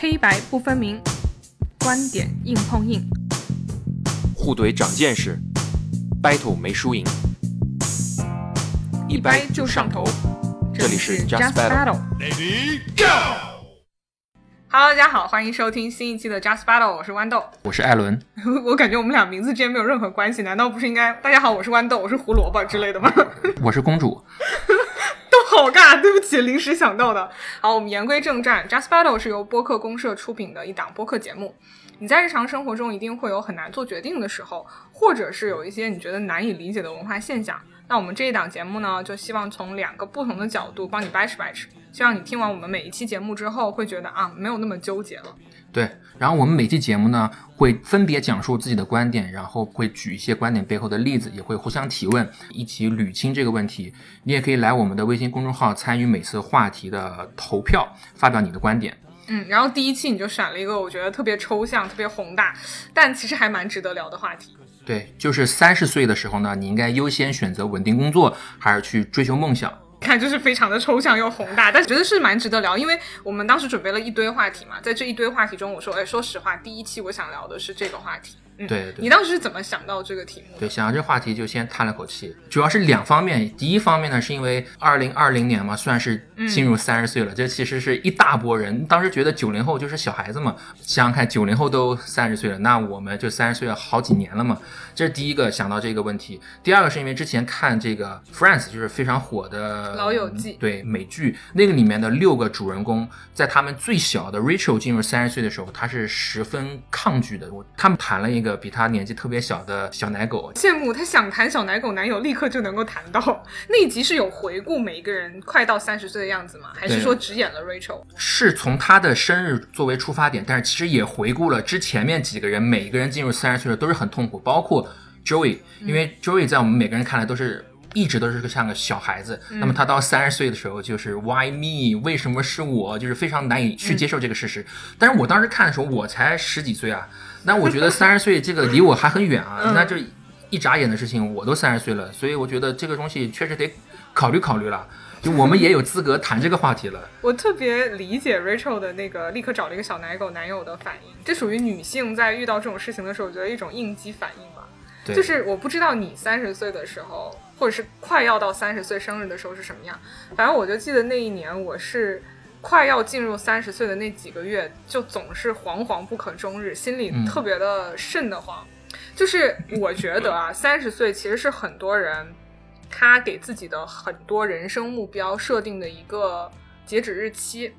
黑白不分明，观点硬碰硬，互怼长见识，battle 没输赢，一掰就上头。这里是 Just Battle。Ready Go！Hello，大家好，欢迎收听新一期的 Just Battle，我是豌豆。我是艾伦，我感觉我们俩名字之间没有任何关系，难道不是应该大家好，我是豌豆，我是胡萝卜之类的吗？我是公主。好尬，对不起，临时想到的。好，我们言归正传，Just Battle 是由播客公社出品的一档播客节目。你在日常生活中一定会有很难做决定的时候，或者是有一些你觉得难以理解的文化现象。那我们这一档节目呢，就希望从两个不同的角度帮你掰扯掰扯，希望你听完我们每一期节目之后，会觉得啊，没有那么纠结了。对，然后我们每期节目呢，会分别讲述自己的观点，然后会举一些观点背后的例子，也会互相提问，一起捋清这个问题。你也可以来我们的微信公众号参与每次话题的投票，发表你的观点。嗯，然后第一期你就选了一个我觉得特别抽象、特别宏大，但其实还蛮值得聊的话题。对，就是三十岁的时候呢，你应该优先选择稳定工作，还是去追求梦想？看，就是非常的抽象又宏大，但是觉得是蛮值得聊，因为我们当时准备了一堆话题嘛，在这一堆话题中，我说，哎，说实话，第一期我想聊的是这个话题。嗯，对对。你当时是怎么想到这个题目？对，想到这话题就先叹了口气，主要是两方面。第一方面呢，是因为二零二零年嘛，算是进入三十岁了，这其实是一大波人。当时觉得九零后就是小孩子嘛，想想看，九零后都三十岁了，那我们就三十岁了好几年了嘛。这是第一个想到这个问题。第二个是因为之前看这个《Friends》，就是非常火的《老友记》对美剧，那个里面的六个主人公，在他们最小的 Rachel 进入三十岁的时候，他是十分抗拒的。我他们谈了一个比他年纪特别小的小奶狗，羡慕他想谈小奶狗男友，立刻就能够谈到。那一集是有回顾每一个人快到三十岁的样子吗？还是说只演了 Rachel？是从他的生日作为出发点，但是其实也回顾了之前面几个人，每一个人进入三十岁的都是很痛苦，包括。Joey，因为 Joey 在我们每个人看来都是一直都是个像个小孩子，嗯、那么他到三十岁的时候就是 Why me？为什么是我？就是非常难以去接受这个事实。嗯、但是我当时看的时候，我才十几岁啊，那我觉得三十岁这个离我还很远啊，嗯、那这一眨眼的事情，我都三十岁了，所以我觉得这个东西确实得考虑考虑了。就我们也有资格谈这个话题了。我特别理解 Rachel 的那个立刻找了一个小奶狗男友的反应，这属于女性在遇到这种事情的时候，我觉得一种应激反应吧。就是我不知道你三十岁的时候，或者是快要到三十岁生日的时候是什么样。反正我就记得那一年，我是快要进入三十岁的那几个月，就总是惶惶不可终日，心里特别的瘆得慌。嗯、就是我觉得啊，三十岁其实是很多人他给自己的很多人生目标设定的一个截止日期。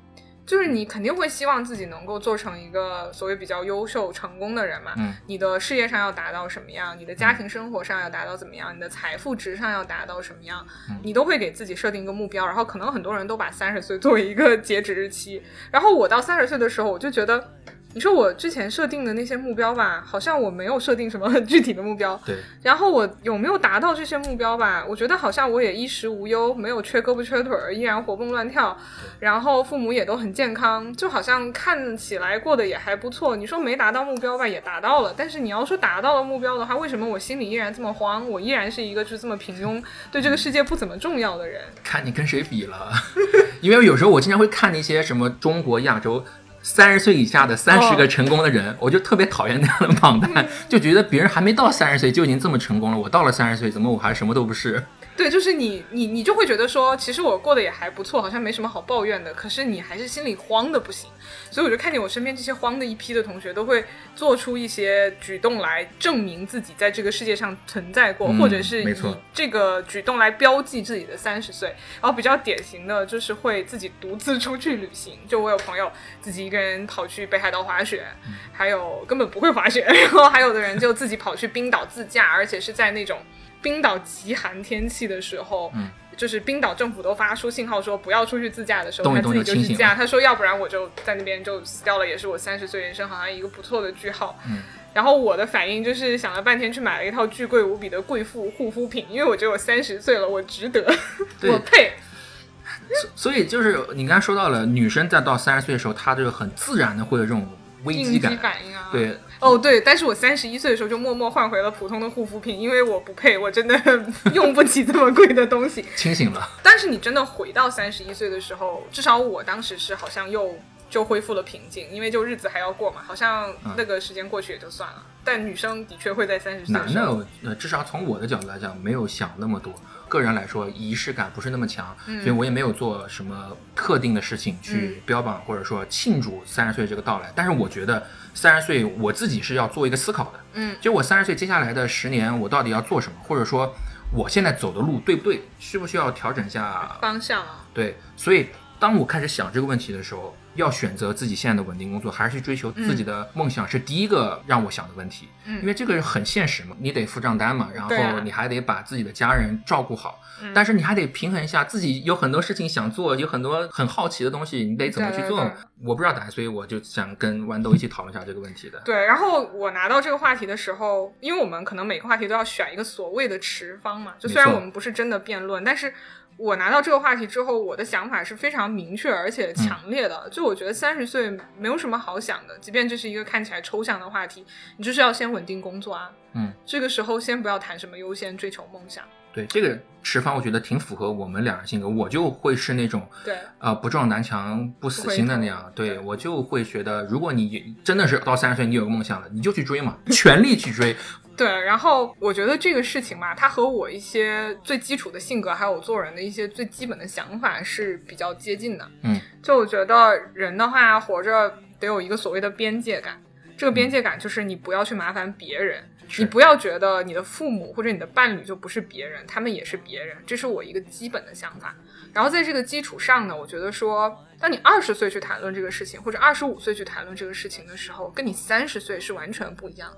就是你肯定会希望自己能够做成一个所谓比较优秀、成功的人嘛。嗯。你的事业上要达到什么样？你的家庭生活上要达到怎么样？你的财富值上要达到什么样？嗯、你都会给自己设定一个目标，然后可能很多人都把三十岁作为一个截止日期。然后我到三十岁的时候，我就觉得，你说我之前设定的那些目标吧，好像我没有设定什么 很具体的目标。对。然后我有没有达到这些目标吧？我觉得好像我也衣食无忧，没有缺胳膊缺腿儿，依然活蹦乱跳。然后父母也都很健康，就好像看起来过得也还不错。你说没达到目标吧，也达到了。但是你要说达到了目标的话，为什么我心里依然这么慌？我依然是一个就这么平庸，对这个世界不怎么重要的人。看你跟谁比了，因为有时候我经常会看那些什么中国、亚洲三十岁以下的三十个成功的人，哦、我就特别讨厌那样的榜单，就觉得别人还没到三十岁就已经这么成功了，我到了三十岁，怎么我还什么都不是？对，就是你，你，你就会觉得说，其实我过得也还不错，好像没什么好抱怨的。可是你还是心里慌的不行，所以我就看见我身边这些慌的一批的同学，都会做出一些举动来证明自己在这个世界上存在过，嗯、或者是以这个举动来标记自己的三十岁。然后比较典型的就是会自己独自出去旅行，就我有朋友自己一个人跑去北海道滑雪，嗯、还有根本不会滑雪，然后还有的人就自己跑去冰岛自驾，而且是在那种。冰岛极寒天气的时候，嗯，就是冰岛政府都发出信号说不要出去自驾的时候，他自己就清醒就去驾。他说要不然我就在那边就死掉了，也是我三十岁人生好像一个不错的句号。嗯，然后我的反应就是想了半天去买了一套巨贵无比的贵妇护肤品，因为我觉得我三十岁了，我值得，我配。所以就是你刚才说到了，女生在到三十岁的时候，她就很自然的会有这种危机感。反应啊，对，哦，对，但是我三十一岁的时候就默默换回了普通的护肤品，因为我不配，我真的 用不起这么贵的东西。清醒了。但是你真的回到三十一岁的时候，至少我当时是好像又就恢复了平静，因为就日子还要过嘛，好像那个时间过去也就算了。但女生的确会在三十岁。男的，呃，至少从我的角度来讲，没有想那么多。个人来说，仪式感不是那么强，所以我也没有做什么特定的事情去标榜或者说庆祝三十岁这个到来。但是我觉得三十岁我自己是要做一个思考的，嗯，就我三十岁接下来的十年，我到底要做什么，或者说我现在走的路对不对，需不需要调整一下方向啊？对，所以当我开始想这个问题的时候。要选择自己现在的稳定工作，还是去追求自己的梦想，是第一个让我想的问题。嗯，因为这个很现实嘛，你得付账单嘛，然后你还得把自己的家人照顾好，但是你还得平衡一下自己有很多事情想做，有很多很好奇的东西，你得怎么去做？我不知道答案，所以我就想跟豌豆一起讨论一下这个问题的。对，然后我拿到这个话题的时候，因为我们可能每个话题都要选一个所谓的持方嘛，就虽然我们不是真的辩论，但是。我拿到这个话题之后，我的想法是非常明确而且强烈的。就我觉得三十岁没有什么好想的，即便这是一个看起来抽象的话题，你就是要先稳定工作啊。嗯，这个时候先不要谈什么优先追求梦想。对这个持方，我觉得挺符合我们两人性格。我就会是那种对呃不撞南墙不死心的那样。对我就会觉得，如果你真的是到三十岁你有个梦想了，你就去追嘛，全力去追。对，然后我觉得这个事情嘛，它和我一些最基础的性格，还有做人的一些最基本的想法是比较接近的。嗯，就我觉得人的话，活着得有一个所谓的边界感。这个边界感就是你不要去麻烦别人，你不要觉得你的父母或者你的伴侣就不是别人，他们也是别人。这是我一个基本的想法。然后在这个基础上呢，我觉得说，当你二十岁去谈论这个事情，或者二十五岁去谈论这个事情的时候，跟你三十岁是完全不一样。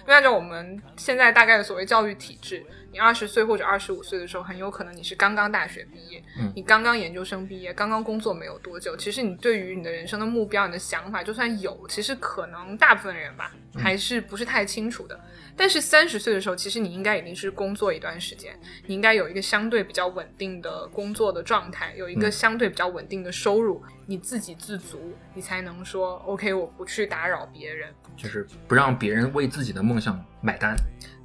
因为按照我们现在大概的所谓教育体制，你二十岁或者二十五岁的时候，很有可能你是刚刚大学毕业，你刚刚研究生毕业，刚刚工作没有多久。其实你对于你的人生的目标、你的想法，就算有，其实可能大部分人吧，还是不是太清楚的。但是三十岁的时候，其实你应该已经是工作一段时间，你应该有一个相对比较稳定的工作的状态，有一个相对比较稳定的收入，你自给自足，你才能说 OK，我不去打扰别人，就是不让别人为自己的梦想买单。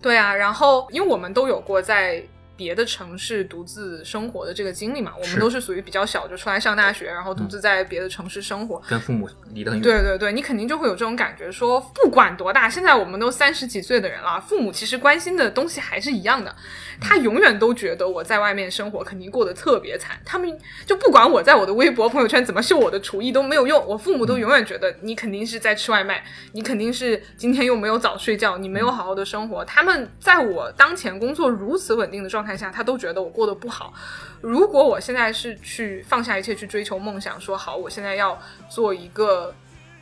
对啊，然后因为我们都有过在。别的城市独自生活的这个经历嘛，我们都是属于比较小就出来上大学，然后独自在别的城市生活，跟父母离得很远。对对对，你肯定就会有这种感觉，说不管多大，现在我们都三十几岁的人了，父母其实关心的东西还是一样的，他永远都觉得我在外面生活肯定过得特别惨，他们就不管我在我的微博朋友圈怎么秀我的厨艺都没有用，我父母都永远觉得你肯定是在吃外卖，你肯定是今天又没有早睡觉，你没有好好的生活，他们在我当前工作如此稳定的状态下，他都觉得我过得不好。如果我现在是去放下一切去追求梦想，说好我现在要做一个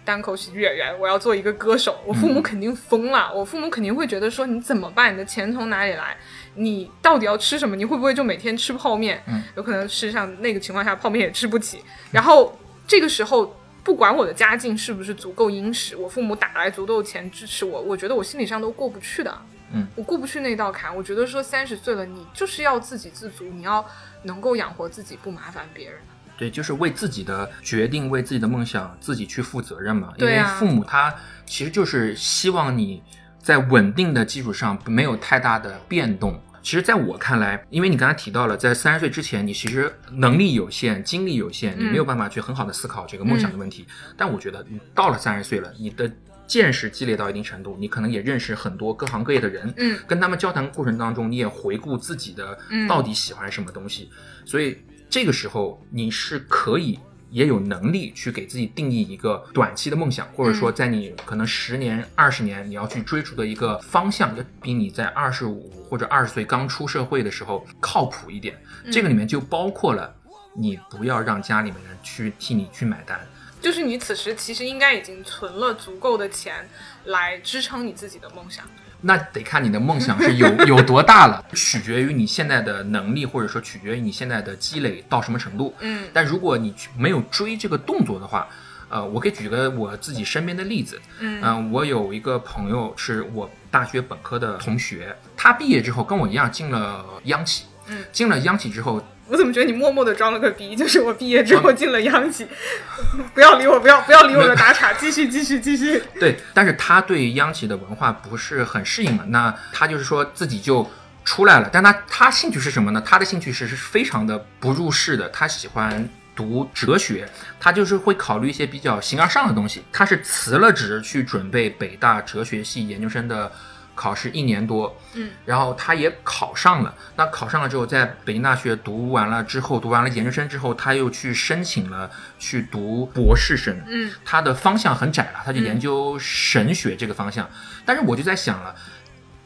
单口喜剧演员，我要做一个歌手，我父母肯定疯了。我父母肯定会觉得说你怎么办？你的钱从哪里来？你到底要吃什么？你会不会就每天吃泡面？嗯，有可能事实上那个情况下泡面也吃不起。然后这个时候，不管我的家境是不是足够殷实，我父母打来足够钱支持我，我觉得我心理上都过不去的。嗯，我过不去那道坎。我觉得说三十岁了，你就是要自给自足，你要能够养活自己，不麻烦别人。对，就是为自己的决定、为自己的梦想自己去负责任嘛。因为父母他其实就是希望你在稳定的基础上没有太大的变动。其实，在我看来，因为你刚才提到了，在三十岁之前，你其实能力有限、精力有限，你没有办法去很好的思考这个梦想的问题。但我觉得，你到了三十岁了，你的。见识积累到一定程度，你可能也认识很多各行各业的人，嗯，跟他们交谈过程当中，你也回顾自己的到底喜欢什么东西，所以这个时候你是可以也有能力去给自己定义一个短期的梦想，或者说在你可能十年、二十年你要去追逐的一个方向，要比你在二十五或者二十岁刚出社会的时候靠谱一点。这个里面就包括了你不要让家里面人去替你去买单。就是你此时其实应该已经存了足够的钱来支撑你自己的梦想。那得看你的梦想是有 有多大了，取决于你现在的能力，或者说取决于你现在的积累到什么程度。嗯，但如果你没有追这个动作的话，呃，我可以举个我自己身边的例子。嗯，我有一个朋友是我大学本科的同学，他毕业之后跟我一样进了央企。嗯，进了央企之后。我怎么觉得你默默的装了个逼？就是我毕业之后进了央企，不要理我，不要不要理我的打岔，继续继续继续。对，但是他对央企的文化不是很适应嘛？那他就是说自己就出来了。但他他兴趣是什么呢？他的兴趣是是非常的不入世的，他喜欢读哲学，他就是会考虑一些比较形而上的东西。他是辞了职去准备北大哲学系研究生的考试一年多，嗯，然后他也考上了。那考上了之后，在北京大学读完了之后，读完了研究生之后，他又去申请了去读博士生，嗯，他的方向很窄了，他就研究神学这个方向。但是我就在想了，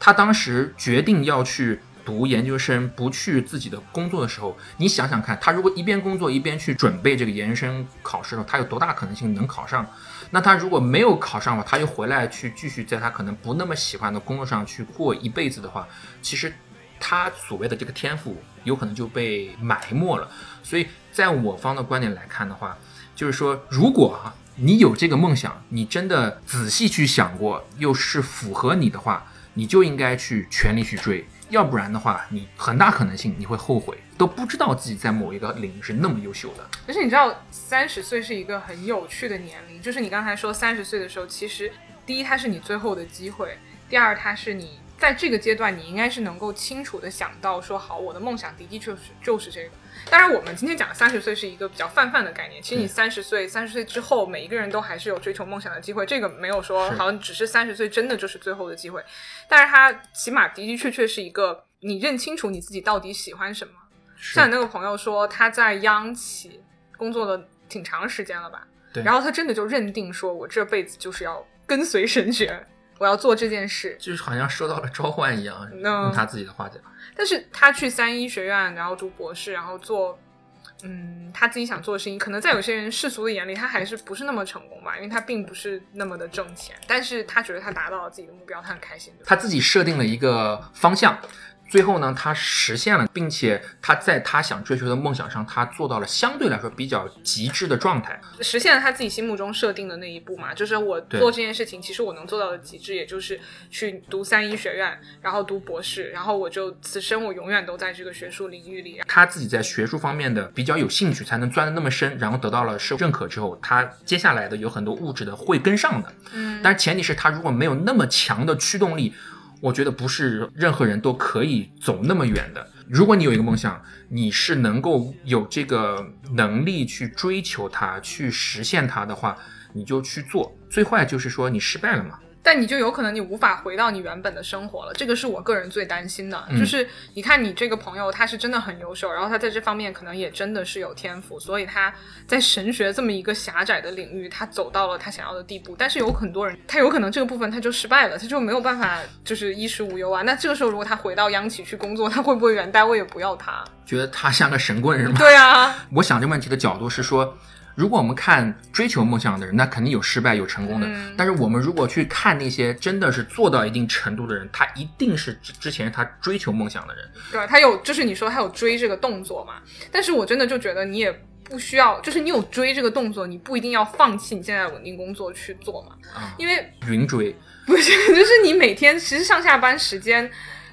他当时决定要去。读研究生不去自己的工作的时候，你想想看，他如果一边工作一边去准备这个研究生考试的时候，他有多大可能性能考上？那他如果没有考上的话，他又回来去继续在他可能不那么喜欢的工作上去过一辈子的话，其实他所谓的这个天赋有可能就被埋没了。所以在我方的观点来看的话，就是说，如果啊你有这个梦想，你真的仔细去想过，又是符合你的话，你就应该去全力去追。要不然的话，你很大可能性你会后悔，都不知道自己在某一个领域是那么优秀的。而且你知道，三十岁是一个很有趣的年龄，就是你刚才说三十岁的时候，其实第一它是你最后的机会，第二它是你在这个阶段你应该是能够清楚的想到说，好，我的梦想的的确是就是这个。当然，我们今天讲的三十岁是一个比较泛泛的概念。其实你三十岁、三十岁之后，每一个人都还是有追求梦想的机会。这个没有说好像只是三十岁真的就是最后的机会。但是它起码的的确确是一个你认清楚你自己到底喜欢什么。像你那个朋友说，他在央企工作了挺长时间了吧？对。然后他真的就认定说，我这辈子就是要跟随神学，我要做这件事，就是好像受到了召唤一样。用他自己的话讲。但是他去三一学院，然后读博士，然后做，嗯，他自己想做的事情，可能在有些人世俗的眼里，他还是不是那么成功吧，因为他并不是那么的挣钱。但是他觉得他达到了自己的目标，他很开心。他自己设定了一个方向。最后呢，他实现了，并且他在他想追求的梦想上，他做到了相对来说比较极致的状态，实现了他自己心目中设定的那一步嘛。就是我做这件事情，其实我能做到的极致，也就是去读三一学院，然后读博士，然后我就此生我永远都在这个学术领域里。他自己在学术方面的比较有兴趣，才能钻的那么深，然后得到了社会认可之后，他接下来的有很多物质的会跟上的。嗯，但是前提是他如果没有那么强的驱动力。我觉得不是任何人都可以走那么远的。如果你有一个梦想，你是能够有这个能力去追求它、去实现它的话，你就去做。最坏就是说你失败了嘛。但你就有可能你无法回到你原本的生活了，这个是我个人最担心的。就是你看你这个朋友，他是真的很优秀，然后他在这方面可能也真的是有天赋，所以他在神学这么一个狭窄的领域，他走到了他想要的地步。但是有很多人，他有可能这个部分他就失败了，他就没有办法就是衣食无忧啊。那这个时候如果他回到央企去工作，他会不会原单位也不要他？觉得他像个神棍是吗？对啊，我想这个问题的角度是说。如果我们看追求梦想的人，那肯定有失败有成功的。但是我们如果去看那些真的是做到一定程度的人，他一定是之之前他追求梦想的人。对，他有就是你说他有追这个动作嘛？但是我真的就觉得你也不需要，就是你有追这个动作，你不一定要放弃你现在稳定工作去做嘛。因为云追不是，就是你每天其实上下班时间。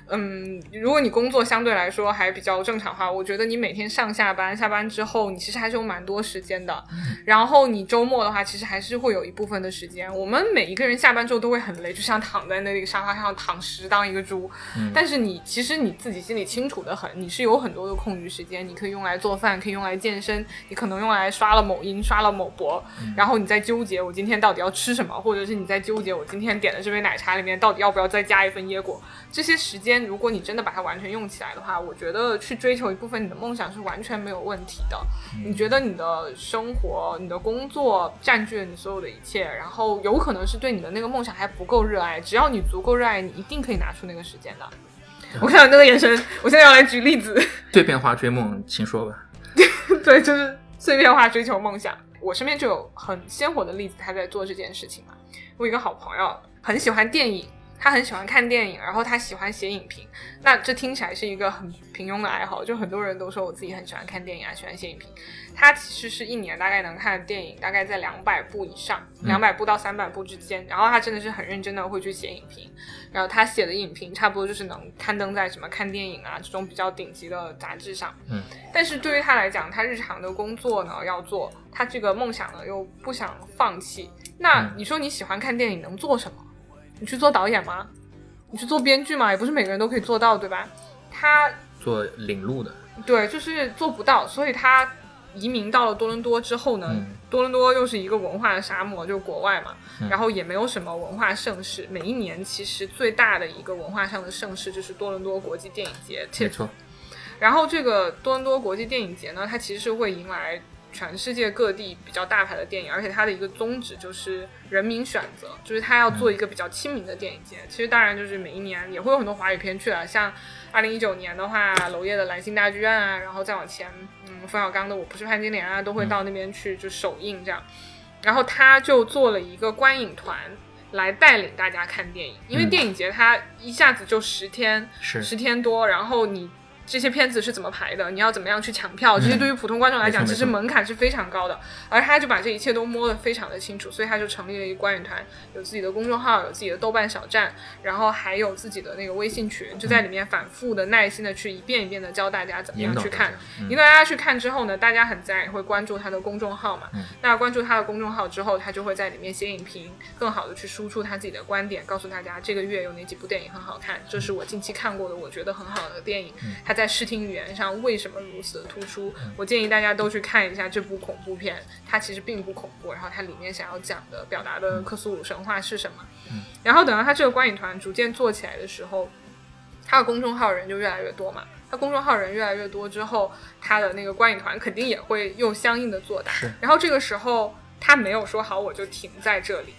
嗯，如果你工作相对来说还比较正常话，我觉得你每天上下班，下班之后你其实还是有蛮多时间的。然后你周末的话，其实还是会有一部分的时间。我们每一个人下班之后都会很累，就像躺在那个沙发上躺尸当一个猪。但是你其实你自己心里清楚的很，你是有很多的空余时间，你可以用来做饭，可以用来健身，你可能用来刷了某音，刷了某博。然后你在纠结我今天到底要吃什么，或者是你在纠结我今天点的这杯奶茶里面到底要不要再加一份椰果。这些时间。如果你真的把它完全用起来的话，我觉得去追求一部分你的梦想是完全没有问题的。你觉得你的生活、你的工作占据了你所有的一切，然后有可能是对你的那个梦想还不够热爱。只要你足够热爱，你一定可以拿出那个时间的。我看到那个眼神，我现在要来举例子。碎片化追梦，请说吧。对，就是碎片化追求梦想。我身边就有很鲜活的例子，他在做这件事情嘛。我一个好朋友很喜欢电影。他很喜欢看电影，然后他喜欢写影评。那这听起来是一个很平庸的爱好，就很多人都说我自己很喜欢看电影啊，喜欢写影评。他其实是一年大概能看的电影大概在两百部以上，两百部到三百部之间。然后他真的是很认真的会去写影评，然后他写的影评差不多就是能刊登在什么看电影啊这种比较顶级的杂志上。嗯，但是对于他来讲，他日常的工作呢要做，他这个梦想呢又不想放弃。那你说你喜欢看电影能做什么？你去做导演吗？你去做编剧吗？也不是每个人都可以做到，对吧？他做领路的，对，就是做不到，所以他移民到了多伦多之后呢，多伦多又是一个文化的沙漠，就是国外嘛，然后也没有什么文化盛事。每一年其实最大的一个文化上的盛事就是多伦多国际电影节，没错。然后这个多伦多国际电影节呢，它其实是会迎来全世界各地比较大牌的电影，而且它的一个宗旨就是人民选择，就是它要做一个比较亲民的电影节。其实当然就是每一年也会有很多华语片去了，像二零一九年的话，娄烨的《蓝星大剧院》啊，然后再往前，嗯，冯小刚的《我不是潘金莲》啊，都会到那边去就首映这样。然后他就做了一个观影团来带领大家看电影，因为电影节它一下子就十天，是十天多，然后你。这些片子是怎么排的？你要怎么样去抢票？这些对于普通观众来讲，其实门槛是非常高的。而他就把这一切都摸得非常的清楚，所以他就成立了一个观影团，有自己的公众号，有自己的豆瓣小站，然后还有自己的那个微信群，就在里面反复的、耐心的去一遍一遍的教大家怎么样去看。引导大家去看之后呢，大家很自然也会关注他的公众号嘛。那关注他的公众号之后，他就会在里面写影评，更好的去输出他自己的观点，告诉大家这个月有哪几部电影很好看，这是我近期看过的，我觉得很好的电影。他在视听语言上为什么如此的突出？我建议大家都去看一下这部恐怖片，它其实并不恐怖，然后它里面想要讲的、表达的克苏鲁神话是什么？然后等到他这个观影团逐渐做起来的时候，他的公众号人就越来越多嘛。他公众号人越来越多之后，他的那个观影团肯定也会又相应的做大。然后这个时候他没有说好我就停在这里。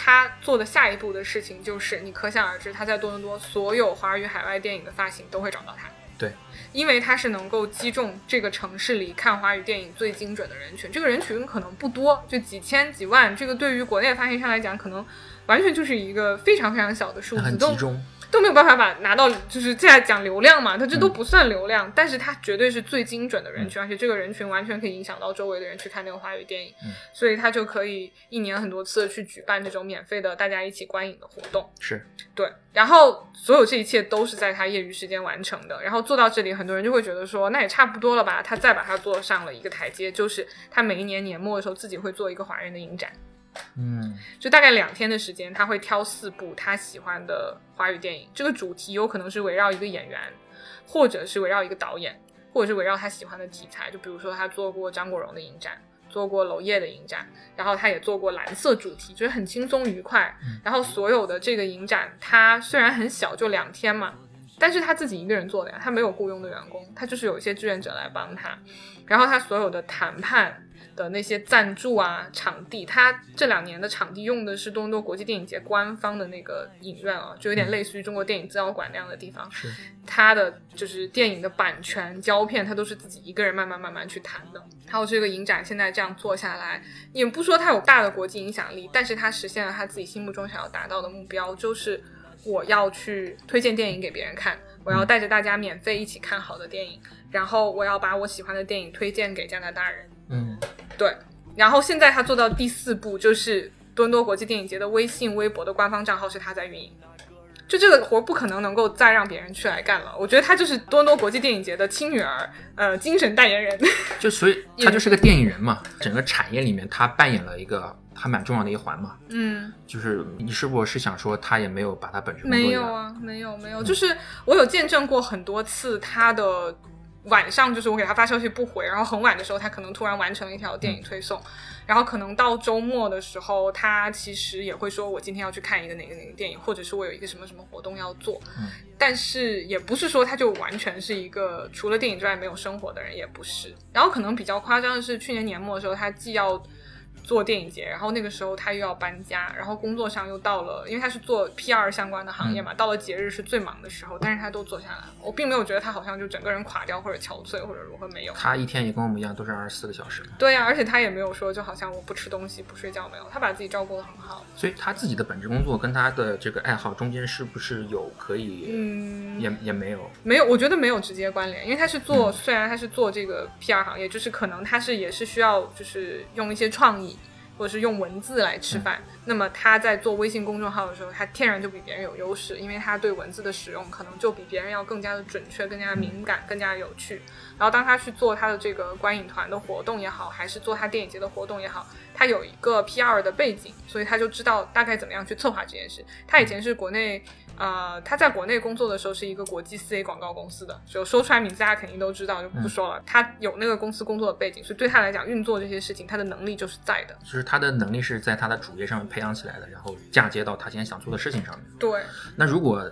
他做的下一步的事情就是，你可想而知，他在多伦多所有华语海外电影的发行都会找到他。对，因为他是能够击中这个城市里看华语电影最精准的人群。这个人群可能不多，就几千几万。这个对于国内发行商来讲，可能完全就是一个非常非常小的数字。很集中。都没有办法把拿到，就是现在讲流量嘛，它这都不算流量，但是它绝对是最精准的人群，而且这个人群完全可以影响到周围的人去看那个华语电影，所以他就可以一年很多次去举办这种免费的大家一起观影的活动。是对，然后所有这一切都是在他业余时间完成的，然后做到这里，很多人就会觉得说，那也差不多了吧？他再把它做上了一个台阶，就是他每一年年末的时候自己会做一个华人的影展。嗯，就大概两天的时间，他会挑四部他喜欢的华语电影。这个主题有可能是围绕一个演员，或者是围绕一个导演，或者是围绕他喜欢的题材。就比如说，他做过张国荣的影展，做过娄烨的影展，然后他也做过蓝色主题，就是很轻松愉快。然后所有的这个影展，他虽然很小，就两天嘛，但是他自己一个人做的呀，他没有雇佣的员工，他就是有一些志愿者来帮他。然后他所有的谈判。的那些赞助啊，场地，他这两年的场地用的是多伦多国际电影节官方的那个影院啊，就有点类似于中国电影资料馆那样的地方。是，他的就是电影的版权、胶片，他都是自己一个人慢慢慢慢去谈的。还有这个影展现在这样做下来，也不说他有大的国际影响力，但是他实现了他自己心目中想要达到的目标，就是我要去推荐电影给别人看，我要带着大家免费一起看好的电影，然后我要把我喜欢的电影推荐给加拿大人。嗯。对，然后现在他做到第四步，就是多伦多国际电影节的微信、微博的官方账号是他在运营，就这个活不可能能够再让别人去来干了。我觉得他就是多伦多国际电影节的亲女儿，呃，精神代言人。就所以他就是个电影人嘛，整个产业里面他扮演了一个还蛮重要的一环嘛。嗯，就是你是不是想说他也没有把他本身没有啊，没有没有，就是我有见证过很多次他的。晚上就是我给他发消息不回，然后很晚的时候他可能突然完成了一条电影推送，然后可能到周末的时候他其实也会说我今天要去看一个哪个哪个电影，或者是我有一个什么什么活动要做，但是也不是说他就完全是一个除了电影之外没有生活的人，也不是。然后可能比较夸张的是去年年末的时候他既要。做电影节，然后那个时候他又要搬家，然后工作上又到了，因为他是做 PR 相关的行业嘛，到了节日是最忙的时候，但是他都做下来了。我并没有觉得他好像就整个人垮掉或者憔悴或者如何没有。他一天也跟我们一样，都是二十四个小时。对呀，而且他也没有说就好像我不吃东西不睡觉没有，他把自己照顾的很好。所以他自己的本职工作跟他的这个爱好中间是不是有可以？嗯，也也没有，没有，我觉得没有直接关联，因为他是做，虽然他是做这个 PR 行业，就是可能他是也是需要就是用一些创意。或者是用文字来吃饭，那么他在做微信公众号的时候，他天然就比别人有优势，因为他对文字的使用可能就比别人要更加的准确、更加敏感、更加有趣。然后当他去做他的这个观影团的活动也好，还是做他电影节的活动也好，他有一个 PR 的背景，所以他就知道大概怎么样去策划这件事。他以前是国内。呃，他在国内工作的时候是一个国际四 A 广告公司的，就说出来名字大家肯定都知道，就不说了。他有那个公司工作的背景，所以对他来讲，运作这些事情，他的能力就是在的。就是他的能力是在他的主业上面培养起来的，然后嫁接到他现在想做的事情上面。对。那如果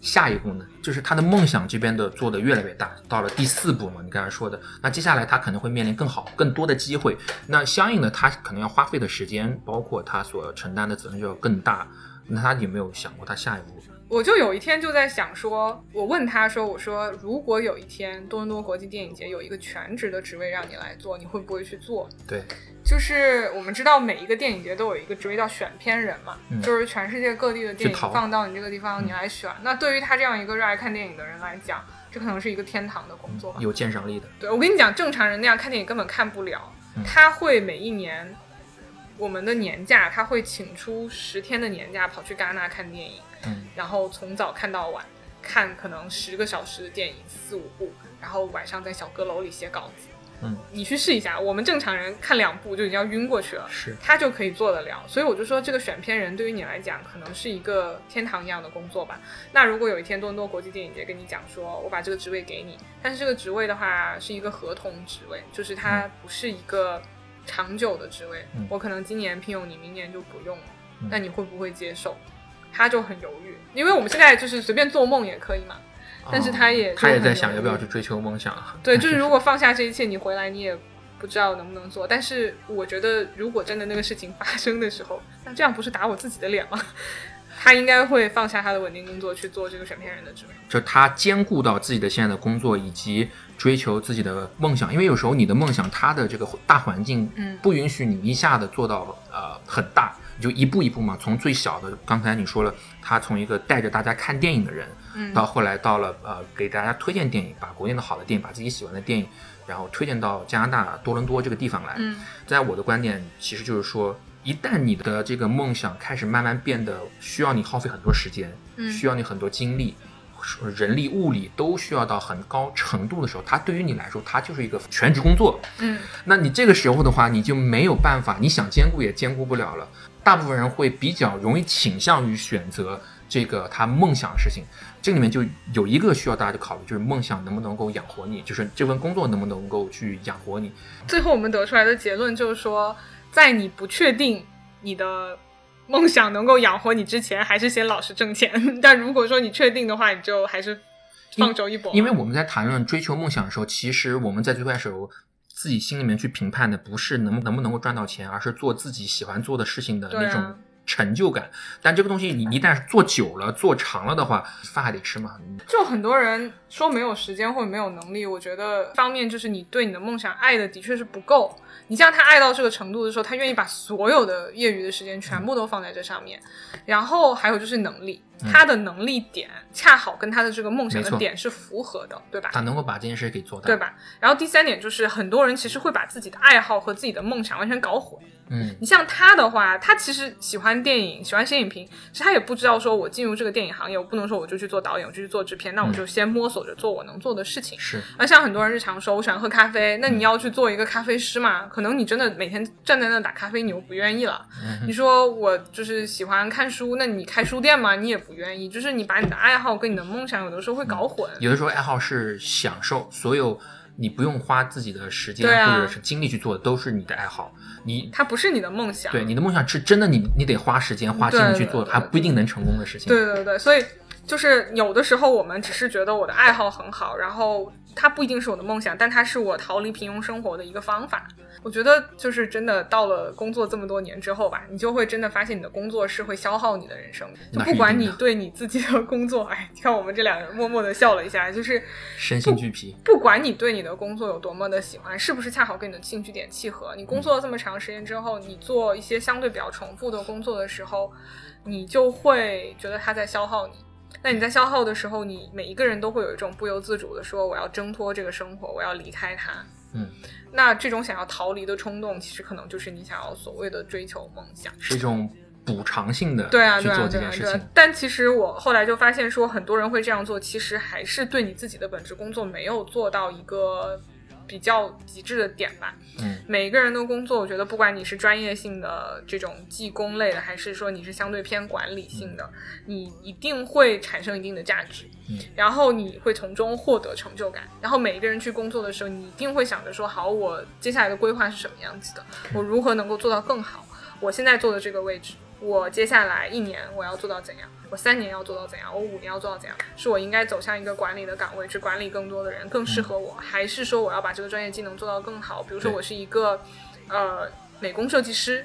下一步呢？就是他的梦想这边的做的越来越大，到了第四步嘛，你刚才说的，那接下来他可能会面临更好、更多的机会。那相应的，他可能要花费的时间，包括他所承担的责任就要更大。那他有没有想过他下一步？我就有一天就在想说，我问他说：“我说如果有一天多伦多国际电影节有一个全职的职位让你来做，你会不会去做？”对，就是我们知道每一个电影节都有一个职位叫选片人嘛，就是全世界各地的电影放到你这个地方，你来选。那对于他这样一个热爱看电影的人来讲，这可能是一个天堂的工作，有鉴赏力的。对我跟你讲，正常人那样看电影根本看不了，他会每一年我们的年假，他会请出十天的年假跑去戛纳看电影。嗯，然后从早看到晚，看可能十个小时的电影四五部，然后晚上在小阁楼里写稿子。嗯，你去试一下，我们正常人看两部就已经要晕过去了，是，他就可以做得了。所以我就说，这个选片人对于你来讲，可能是一个天堂一样的工作吧。那如果有一天多伦多国际电影节跟你讲说，我把这个职位给你，但是这个职位的话是一个合同职位，就是它不是一个长久的职位，我可能今年聘用你，明年就不用了，那你会不会接受？他就很犹豫，因为我们现在就是随便做梦也可以嘛，但是他也他也在想要不要去追求梦想。对，就是如果放下这一切，你回来你也不知道能不能做。但是我觉得，如果真的那个事情发生的时候，那这样不是打我自己的脸吗？他应该会放下他的稳定工作去做这个选片人的职位，就他兼顾到自己的现在的工作以及追求自己的梦想。因为有时候你的梦想，他的这个大环境不允许你一下子做到呃很大。就一步一步嘛，从最小的，刚才你说了，他从一个带着大家看电影的人，嗯，到后来到了呃，给大家推荐电影，把国内的好的电影，把自己喜欢的电影，然后推荐到加拿大多伦多这个地方来。嗯，在我的观点，其实就是说，一旦你的这个梦想开始慢慢变得需要你耗费很多时间，嗯，需要你很多精力。人力物力都需要到很高程度的时候，它对于你来说，它就是一个全职工作。嗯，那你这个时候的话，你就没有办法，你想兼顾也兼顾不了了。大部分人会比较容易倾向于选择这个他梦想的事情。这里面就有一个需要大家去考虑，就是梦想能不能够养活你，就是这份工作能不能够去养活你。最后我们得出来的结论就是说，在你不确定你的。梦想能够养活你之前，还是先老实挣钱。但如果说你确定的话，你就还是放手一搏。因为我们在谈论追求梦想的时候，其实我们在最开始自己心里面去评判的不是能能不能够赚到钱，而是做自己喜欢做的事情的那种成就感。但这个东西你一旦做久了、做长了的话，饭还得吃嘛。就很多人说没有时间或者没有能力，我觉得方面就是你对你的梦想爱的的确是不够。你像他爱到这个程度的时候，他愿意把所有的业余的时间全部都放在这上面，然后还有就是能力，他的能力点恰好跟他的这个梦想的点是符合的，对吧？他能够把这件事给做到，对吧？然后第三点就是很多人其实会把自己的爱好和自己的梦想完全搞混。嗯，你像他的话，他其实喜欢电影，喜欢写影评，其实他也不知道说我进入这个电影行业，我不能说我就去做导演，我就去做制片，那我就先摸索着做我能做的事情。是，而像很多人日常说，我喜欢喝咖啡，那你要去做一个咖啡师嘛？可能你真的每天站在那打咖啡，你又不愿意了。你说我就是喜欢看书，那你开书店嘛？你也不愿意。就是你把你的爱好跟你的梦想有的时候会搞混。有的时候爱好是享受，所有你不用花自己的时间或者是精力去做的，都是你的爱好。你它不是你的梦想，对你的梦想是真的，你你得花时间花精力去做，还不一定能成功的事情。对对对，所以就是有的时候我们只是觉得我的爱好很好，然后它不一定是我的梦想，但它是我逃离平庸生活的一个方法。我觉得就是真的到了工作这么多年之后吧，你就会真的发现你的工作是会消耗你的人生。就不管你对你自己的工作，哎，你看我们这两个人默默的笑了一下，就是身心俱疲。不管你对你的工作有多么的喜欢，是不是恰好跟你的兴趣点契合，你工作了这么长时间之后，你做一些相对比较重复的工作的时候，你就会觉得它在消耗你。那你在消耗的时候，你每一个人都会有一种不由自主的说我要挣脱这个生活，我要离开它。嗯，那这种想要逃离的冲动，其实可能就是你想要所谓的追求梦想，是一种补偿性的对啊，对啊，对啊，对啊。。但其实我后来就发现，说很多人会这样做，其实还是对你自己的本职工作没有做到一个比较极致的点吧。嗯，每一个人的工作，我觉得不管你是专业性的这种技工类的，还是说你是相对偏管理性的，你一定会产生一定的价值，嗯，然后你会从中获得成就感。然后每一个人去工作的时候，你一定会想着说，好，我接下来的规划是什么样子的，我如何能够做到更好？我现在做的这个位置，我接下来一年我要做到怎样？我三年要做到怎样？我五年要做到怎样？是我应该走向一个管理的岗位，去管理更多的人，更适合我，还是说我要把这个专业技能做到更好？比如说我是一个呃美工设计师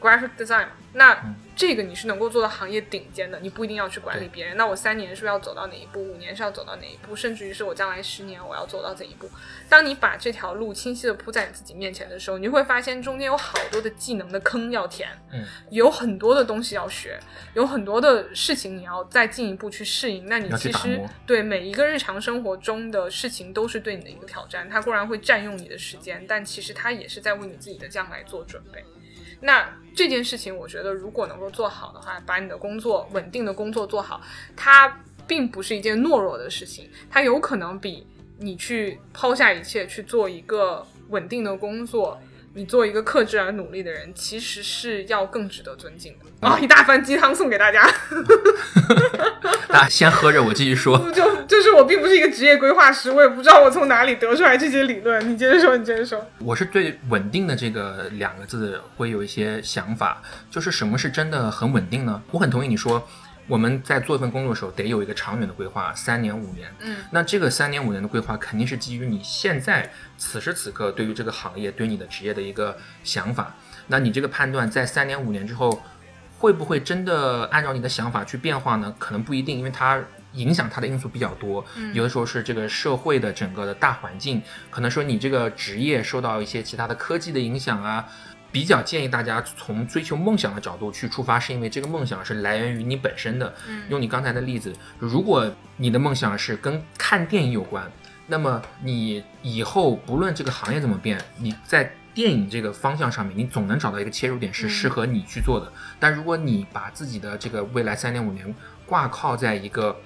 ，graphic design，那嗯这个你是能够做到行业顶尖的，你不一定要去管理别人。那我三年是不是要走到哪一步？五年是要走到哪一步？甚至于是我将来十年我要走到怎一步？当你把这条路清晰的铺在你自己面前的时候，你就会发现中间有好多的技能的坑要填，嗯，有很多的东西要学，有很多的事情你要再进一步去适应。那你其实对每一个日常生活中的事情都是对你的一个挑战，它固然会占用你的时间，但其实它也是在为你自己的将来做准备。那这件事情，我觉得如果能够做好的话，把你的工作稳定的工作做好，它并不是一件懦弱的事情，它有可能比你去抛下一切去做一个稳定的工作，你做一个克制而努力的人，其实是要更值得尊敬的。啊、一大番鸡汤送给大家，大家先喝着，我继续说。就就是我并不是一个职业规划师，我也不知道我从哪里得出来这些理论。你接着说，你接着说。我是对“稳定”的这个两个字会有一些想法，就是什么是真的很稳定呢？我很同意你说，我们在做一份工作的时候得有一个长远的规划，三年五年。嗯，那这个三年五年的规划肯定是基于你现在此时此刻对于这个行业、对你的职业的一个想法。那你这个判断在三年五年之后，会不会真的按照你的想法去变化呢？可能不一定，因为它影响它的因素比较多。嗯有的时候是这个社会的整个的大环境，可能说你这个职业受到一些其他的科技的影响啊。比较建议大家从追求梦想的角度去出发，是因为这个梦想是来源于你本身的。嗯用你刚才的例子，如果你的梦想是跟看电影有关，那么你以后不论这个行业怎么变，你在电影这个方向上面，你总能找到一个切入点是嗯适合你去做的。但如果你把自己的这个未来三年五年挂靠在一个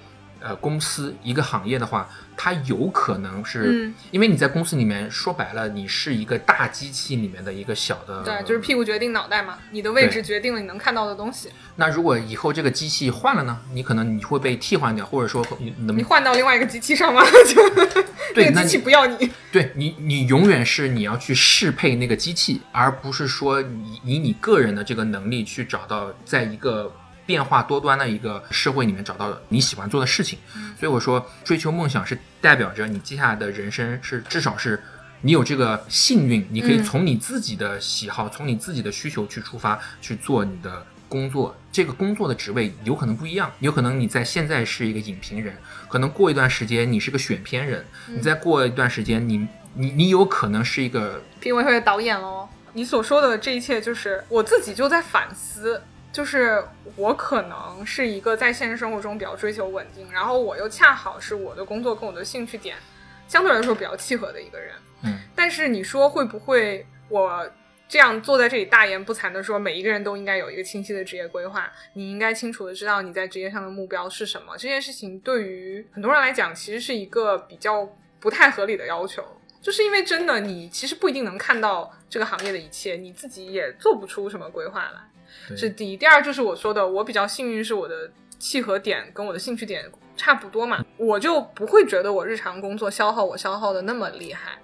呃公司一个行业的话，它有可能是、嗯因为你在公司里面说白了，你是一个大机器里面的一个小的，对，就是屁股决定脑袋嘛，你的位置决定了你能看到的东西。那如果以后这个机器换了呢？你可能你会被替换掉，或者说你能你换到另外一个机器上吗？就对那那个机器不要你。对你，你永远是你要去适配那个机器，而不是说以以你个人的这个能力去找到在一个变化多端的一个社会里面找到你喜欢做的事情。所以我说，追求梦想是代表着你接下来的人生是至少是。你有这个幸运，你可以嗯从你自己的喜好、从你自己的需求去出发去做你的工作。这个工作的职位有可能不一样，有可能你在现在是一个影评人，可能过一段时间你是个选片人，你再过一段时间你你你有可能是一个评委会的导演喽。你所说的这一切，就是我自己就在反思，就是我可能是一个在现实生活中比较追求稳定，然后我又恰好是我的工作跟我的兴趣点相对来说比较契合的一个人。嗯，但是你说会不会我这样坐在这里大言不惭的说，每一个人都应该有一个清晰的职业规划，你应该清楚的知道你在职业上的目标是什么？这件事情对于很多人来讲，其实是一个比较不太合理的要求。就是因为真的，你其实不一定能看到这个行业的一切，你自己也做不出什么规划来。这是第一，第二就是我说的，我比较幸运，是我的契合点跟我的兴趣点差不多嘛，我就不会觉得我日常工作消耗我消耗的那么厉害。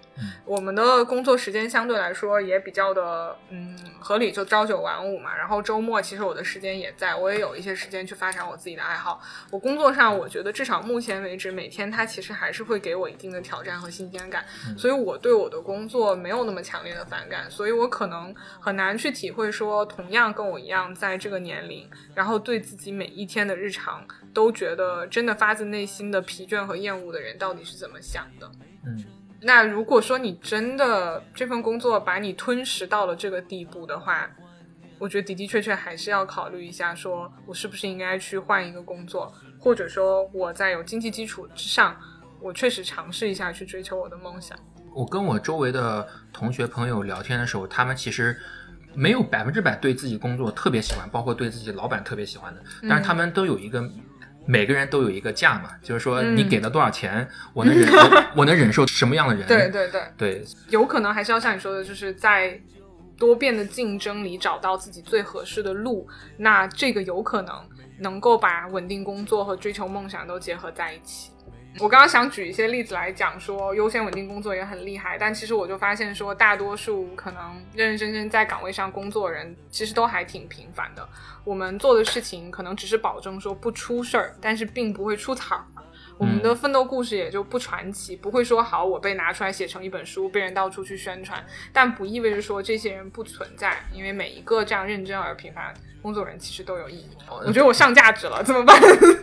嗯我们的工作时间相对来说也比较的嗯合理，就朝九晚五嘛。然后周末其实我的时间也在，我也有一些时间去发展我自己的爱好。我工作上，我觉得至少目前为止，每天它其实还是会给我一定的挑战和新鲜感，所以我对我的工作没有那么强烈的反感，所以我可能很难去体会说，同样跟我一样在这个年龄，然后对自己每一天的日常都觉得真的发自内心的疲倦和厌恶的人到底是怎么想的。嗯那如果说你真的这份工作把你吞噬到了这个地步的话，我觉得的的确确还是要考虑一下，说我是不是应该去换一个工作，或者说我在有经济基础之上，我确实尝试一下去追求我的梦想。我跟我周围的同学朋友聊天的时候，他们其实没有百分之百对自己工作特别喜欢，包括对自己老板特别喜欢的，但是他们都有一个。每个人都有一个价嘛，就是说你给了多少钱，我能忍，我能忍受什么样的人？对对对对，有可能还是要像你说的，就是在多变的竞争里找到自己最合适的路。那这个有可能能够把稳定工作和追求梦想都结合在一起。我刚刚想举一些例子来讲，说优先稳定工作也很厉害，但其实我就发现说，大多数可能认认真真在岗位上工作的人，其实都还挺平凡的。我们做的事情可能只是保证说不出事儿，但是并不会出彩儿。我们的奋斗故事也就不传奇，不会说好我被拿出来写成一本书，被人到处去宣传。但不意味着说这些人不存在，因为每一个这样认真而平凡工作人其实都有意义。我觉得我上价值了，怎么办？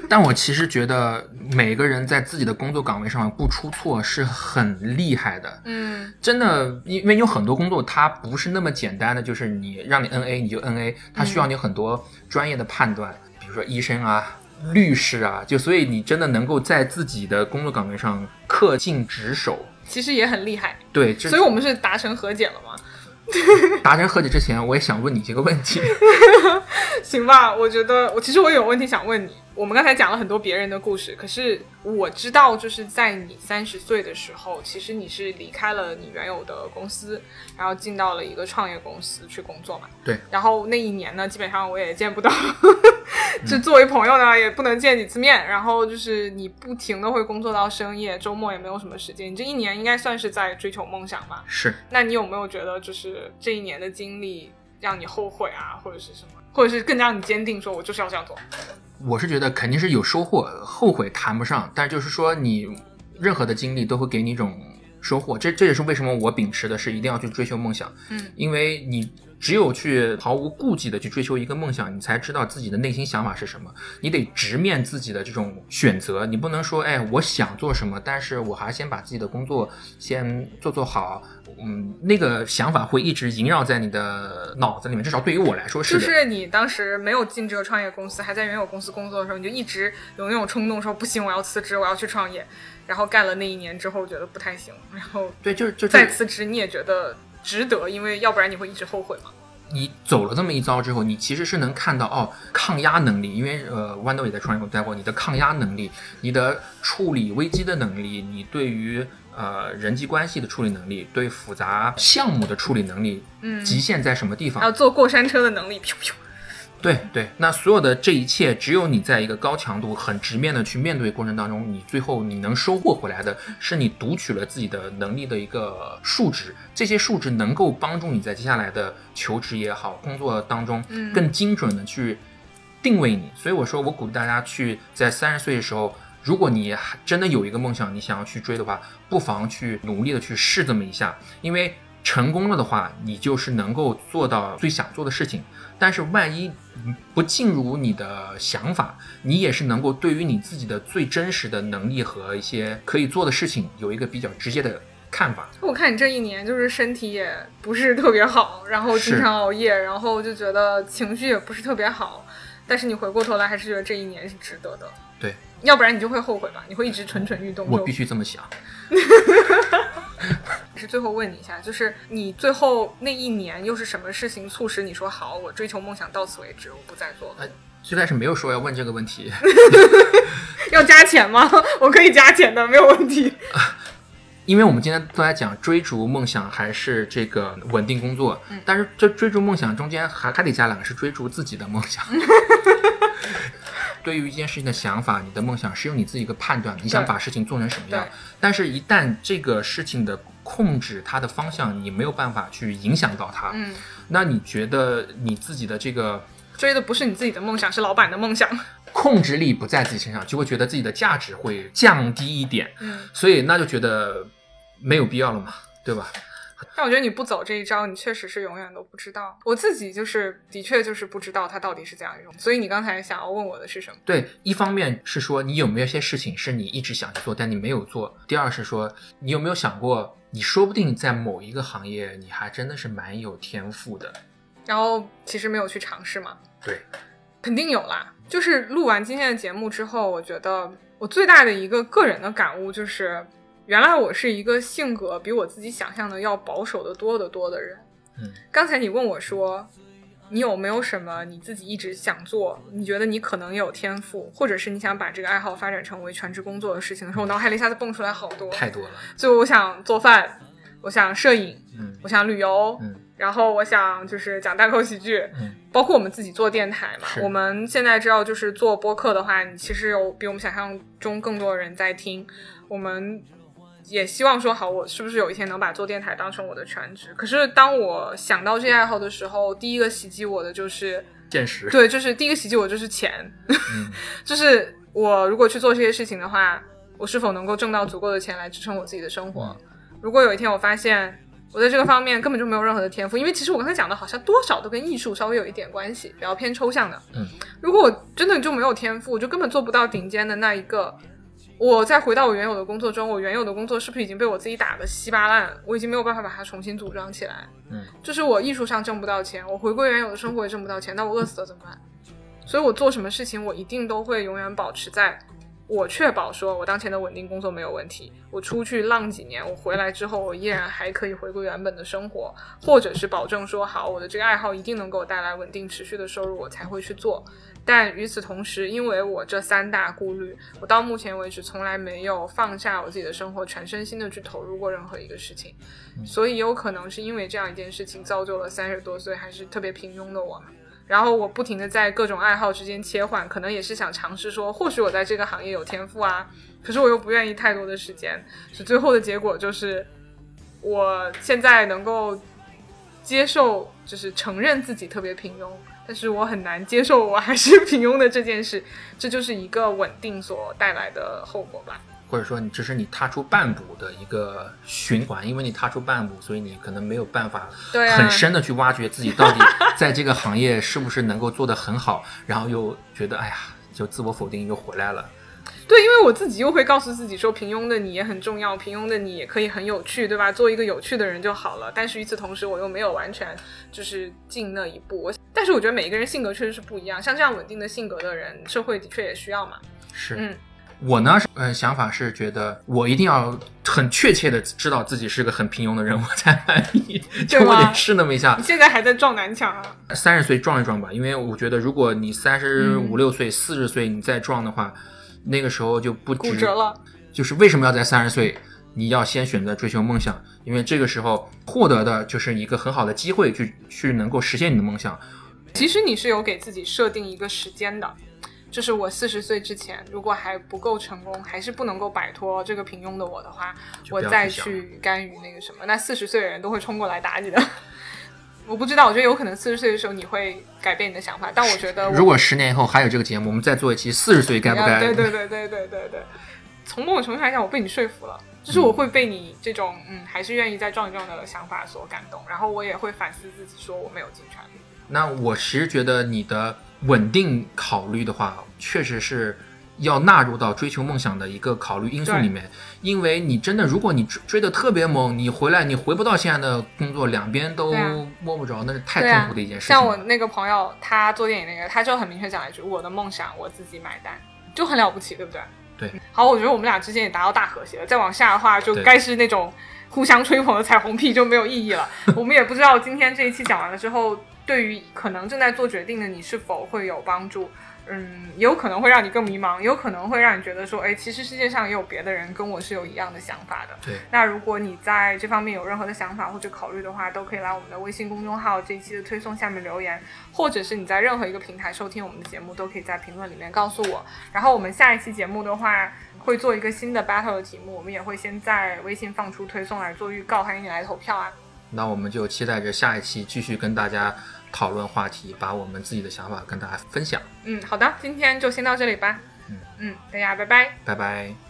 但我其实觉得每个人在自己的工作岗位上不出错是很厉害的。嗯，真的，因为有很多工作它不是那么简单的，就是你让你 N A 你就 N A，它需要你很多专业的判断，比如说医生啊。律师啊，就所以你真的能够在自己的工作岗位上恪尽职守，其实也很厉害。对，所以我们是达成和解了吗？达成和解之前，我也想问你这个问题。行吧，我觉得我其实我有问题想问你。我们刚才讲了很多别人的故事，可是我知道，就是在你三十岁的时候，其实你是离开了你原有的公司，然后进到了一个创业公司去工作嘛？对。然后那一年呢，基本上我也见不到，就作为朋友呢，也不能见几次面。然后就是你不停的会工作到深夜，周末也没有什么时间。你这一年应该算是在追求梦想吧？是。那你有没有觉得，就是这一年的经历让你后悔啊，或者是什么，或者是更让你坚定，说我就是要这样做？我是觉得肯定是有收获，后悔谈不上，但就是说你任何的经历都会给你一种收获，这这也是为什么我秉持的是一定要去追求梦想，嗯，因为你只有去毫无顾忌的去追求一个梦想，你才知道自己的内心想法是什么，你得直面自己的这种选择，你不能说哎我想做什么，但是我还先把自己的工作先做做好。嗯，那个想法会一直萦绕在你的脑子里面，至少对于我来说是。就是你当时没有进这个创业公司，还在原有公司工作的时候，你就一直有那种冲动，说不行，我要辞职，我要去创业。然后干了那一年之后，觉得不太行，然后对，就是就再辞职，你也觉得值得，因为要不然你会一直后悔嘛。你走了这么一遭之后，你其实是能看到哦，抗压能力，因为呃，豌豆也在创业待过，你的抗压能力，你的处理危机的能力，你对于。呃，人际关系的处理能力，对复杂项目的处理能力，嗯，极限在什么地方？还有坐过山车的能力，噗噗。对对，那所有的这一切，只有你在一个高强度、很直面的去面对过程当中，你最后你能收获回来的，是你读取了自己的能力的一个数值。这些数值能够帮助你在接下来的求职也好，工作当中，更精准的去定位你。所以我说，我鼓励大家去在三十岁的时候。如果你真的有一个梦想，你想要去追的话，不妨去努力的去试这么一下，因为成功了的话，你就是能够做到最想做的事情。但是万一不尽如你的想法，你也是能够对于你自己的最真实的能力和一些可以做的事情有一个比较直接的看法。我看你这一年就是身体也不是特别好，然后经常熬夜，然后就觉得情绪也不是特别好，但是你回过头来还是觉得这一年是值得的。对。要不然你就会后悔吧，你会一直蠢蠢欲动。我必须这么想。是最后问你一下，就是你最后那一年又是什么事情促使你说好，我追求梦想到此为止，我不再做了？最开始没有说要问这个问题。要加钱吗？我可以加钱的，没有问题。因为我们今天都在讲追逐梦想还是这个稳定工作，但是这追逐梦想中间还还得加两个是追逐自己的梦想。对于一件事情的想法，你的梦想是用你自己一个判断，你想把事情做成什么样。但是，一旦这个事情的控制它的方向，你没有办法去影响到它。嗯，那你觉得你自己的这个追的不是你自己的梦想，是老板的梦想，控制力不在自己身上，就会觉得自己的价值会降低一点。嗯，所以那就觉得没有必要了嘛，对吧？但我觉得你不走这一招，你确实是永远都不知道。我自己就是的确就是不知道它到底是怎样一种。所以你刚才想要问我的是什么？对，一方面是说你有没有一些事情是你一直想去做，但你没有做；第二是说你有没有想过，你说不定在某一个行业你还真的是蛮有天赋的，然后其实没有去尝试嘛？对，肯定有啦。就是录完今天的节目之后，我觉得我最大的一个个人的感悟就是。原来我是一个性格比我自己想象的要保守的多得多的人。嗯，刚才你问我说，你有没有什么你自己一直想做，你觉得你可能有天赋，或者是你想把这个爱好发展成为全职工作的事情的时候，我脑海里一下子蹦出来好多，太多了。就我想做饭，我想摄影，嗯我想旅游，嗯然后我想就是讲单口喜剧，嗯包括我们自己做电台嘛。我们现在知道，就是做播客的话，你其实有比我们想象中更多的人在听。我们也希望说，好，我是不是有一天能把做电台当成我的全职？可是当我想到这些爱好的时候，第一个袭击我的就是，现实。对，就是第一个袭击我就是钱，嗯 就是我如果去做这些事情的话，我是否能够挣到足够的钱来支撑我自己的生活？如果有一天我发现我在这个方面根本就没有任何的天赋，因为其实我刚才讲的好像多少都跟艺术稍微有一点关系，比较偏抽象的。嗯，如果我真的就没有天赋，我就根本做不到顶尖的那一个。我再回到我原有的工作中，我原有的工作是不是已经被我自己打得稀巴烂？我已经没有办法把它重新组装起来。嗯，就是我艺术上挣不到钱，我回归原有的生活也挣不到钱，那我饿死了怎么办？所以我做什么事情，我一定都会永远保持在我确保说我当前的稳定工作没有问题，我出去浪几年，我回来之后我依然还可以回归原本的生活，或者是保证说好我的这个爱好一定能给我带来稳定持续的收入，我才会去做。但与此同时，因为我这三大顾虑，我到目前为止从来没有放下我自己的生活，全身心的去投入过任何一个事情，所以有可能是因为这样一件事情，造就了三十多岁还是特别平庸的我。然后我不停的在各种爱好之间切换，可能也是想尝试说，或许我在这个行业有天赋啊，可是我又不愿意太多的时间，所以最后的结果就是，我现在能够接受，就是承认自己特别平庸，但是我很难接受我还是平庸的这件事，这就是一个稳定所带来的后果吧。或者说你这是你踏出半步的一个循环，因为你踏出半步，所以你可能没有办法很深的去挖掘自己到底 在这个行业是不是能够做得很好，然后又觉得哎呀，就自我否定又回来了。对，因为我自己又会告诉自己说，平庸的你也很重要，平庸的你也可以很有趣，对吧？做一个有趣的人就好了。但是与此同时，我又没有完全就是进那一步。我但是我觉得每一个人性格确实是不一样，像这样稳定的性格的人，社会的确也需要嘛。是，嗯我呢，呃，想法是觉得我一定要很确切的知道自己是个很平庸的人，我才满意，就我试那么一下你。现在还在撞南墙啊？三十岁撞一撞吧，因为我觉得如果你三十五六岁、四十岁你再撞的话，那个时候就不值骨折了。就是为什么要在三十岁，你要先选择追求梦想？因为这个时候获得的就是一个很好的机会去去能够实现你的梦想。其实你是有给自己设定一个时间的，就是我四十岁之前，如果还不够成功，还是不能够摆脱这个平庸的我的话，我再去干预那个什么，那四十岁的人都会冲过来打你的。我不知道，我觉得有可能四十岁的时候你会改变你的想法，但我觉得我如果十年以后还有这个节目，我们再做一期四十岁该不该？对对对对对对对，从某种程度上来讲，我被你说服了，就是我会被你这种嗯还是愿意再撞一撞的想法所感动，然后我也会反思自己，说我没有尽全力。那我其实觉得你的稳定考虑的话，确实是要纳入到追求梦想的一个考虑因素里面，因为你真的，如果你追追的特别猛，你回来你回不到现在的工作，两边都摸不着，那是太痛苦的一件事情了。像我那个朋友，他做电影那个，他就很明确讲了一句：“我的梦想我自己买单。”就很了不起，对不对？对。好，我觉得我们俩之间也达到大和谐了。再往下的话，就该是那种互相吹捧的彩虹屁就没有意义了。我们也不知道今天这一期讲完了之后，对于可能正在做决定的你是否会有帮助。嗯，也有可能会让你更迷茫，也有可能会让你觉得说，哎，其实世界上也有别的人跟我是有一样的想法的。对，那如果你在这方面有任何的想法或者考虑的话，都可以来我们的微信公众号这一期的推送下面留言，或者是你在任何一个平台收听我们的节目，都可以在评论里面告诉我。然后我们下一期节目的话，会做一个新的 battle 的题目，我们也会先在微信放出推送来做预告，欢迎你来投票啊。那我们就期待着下一期继续跟大家讨论话题，把我们自己的想法跟大家分享。嗯，好的，今天就先到这里吧。嗯嗯，大家拜拜。拜拜。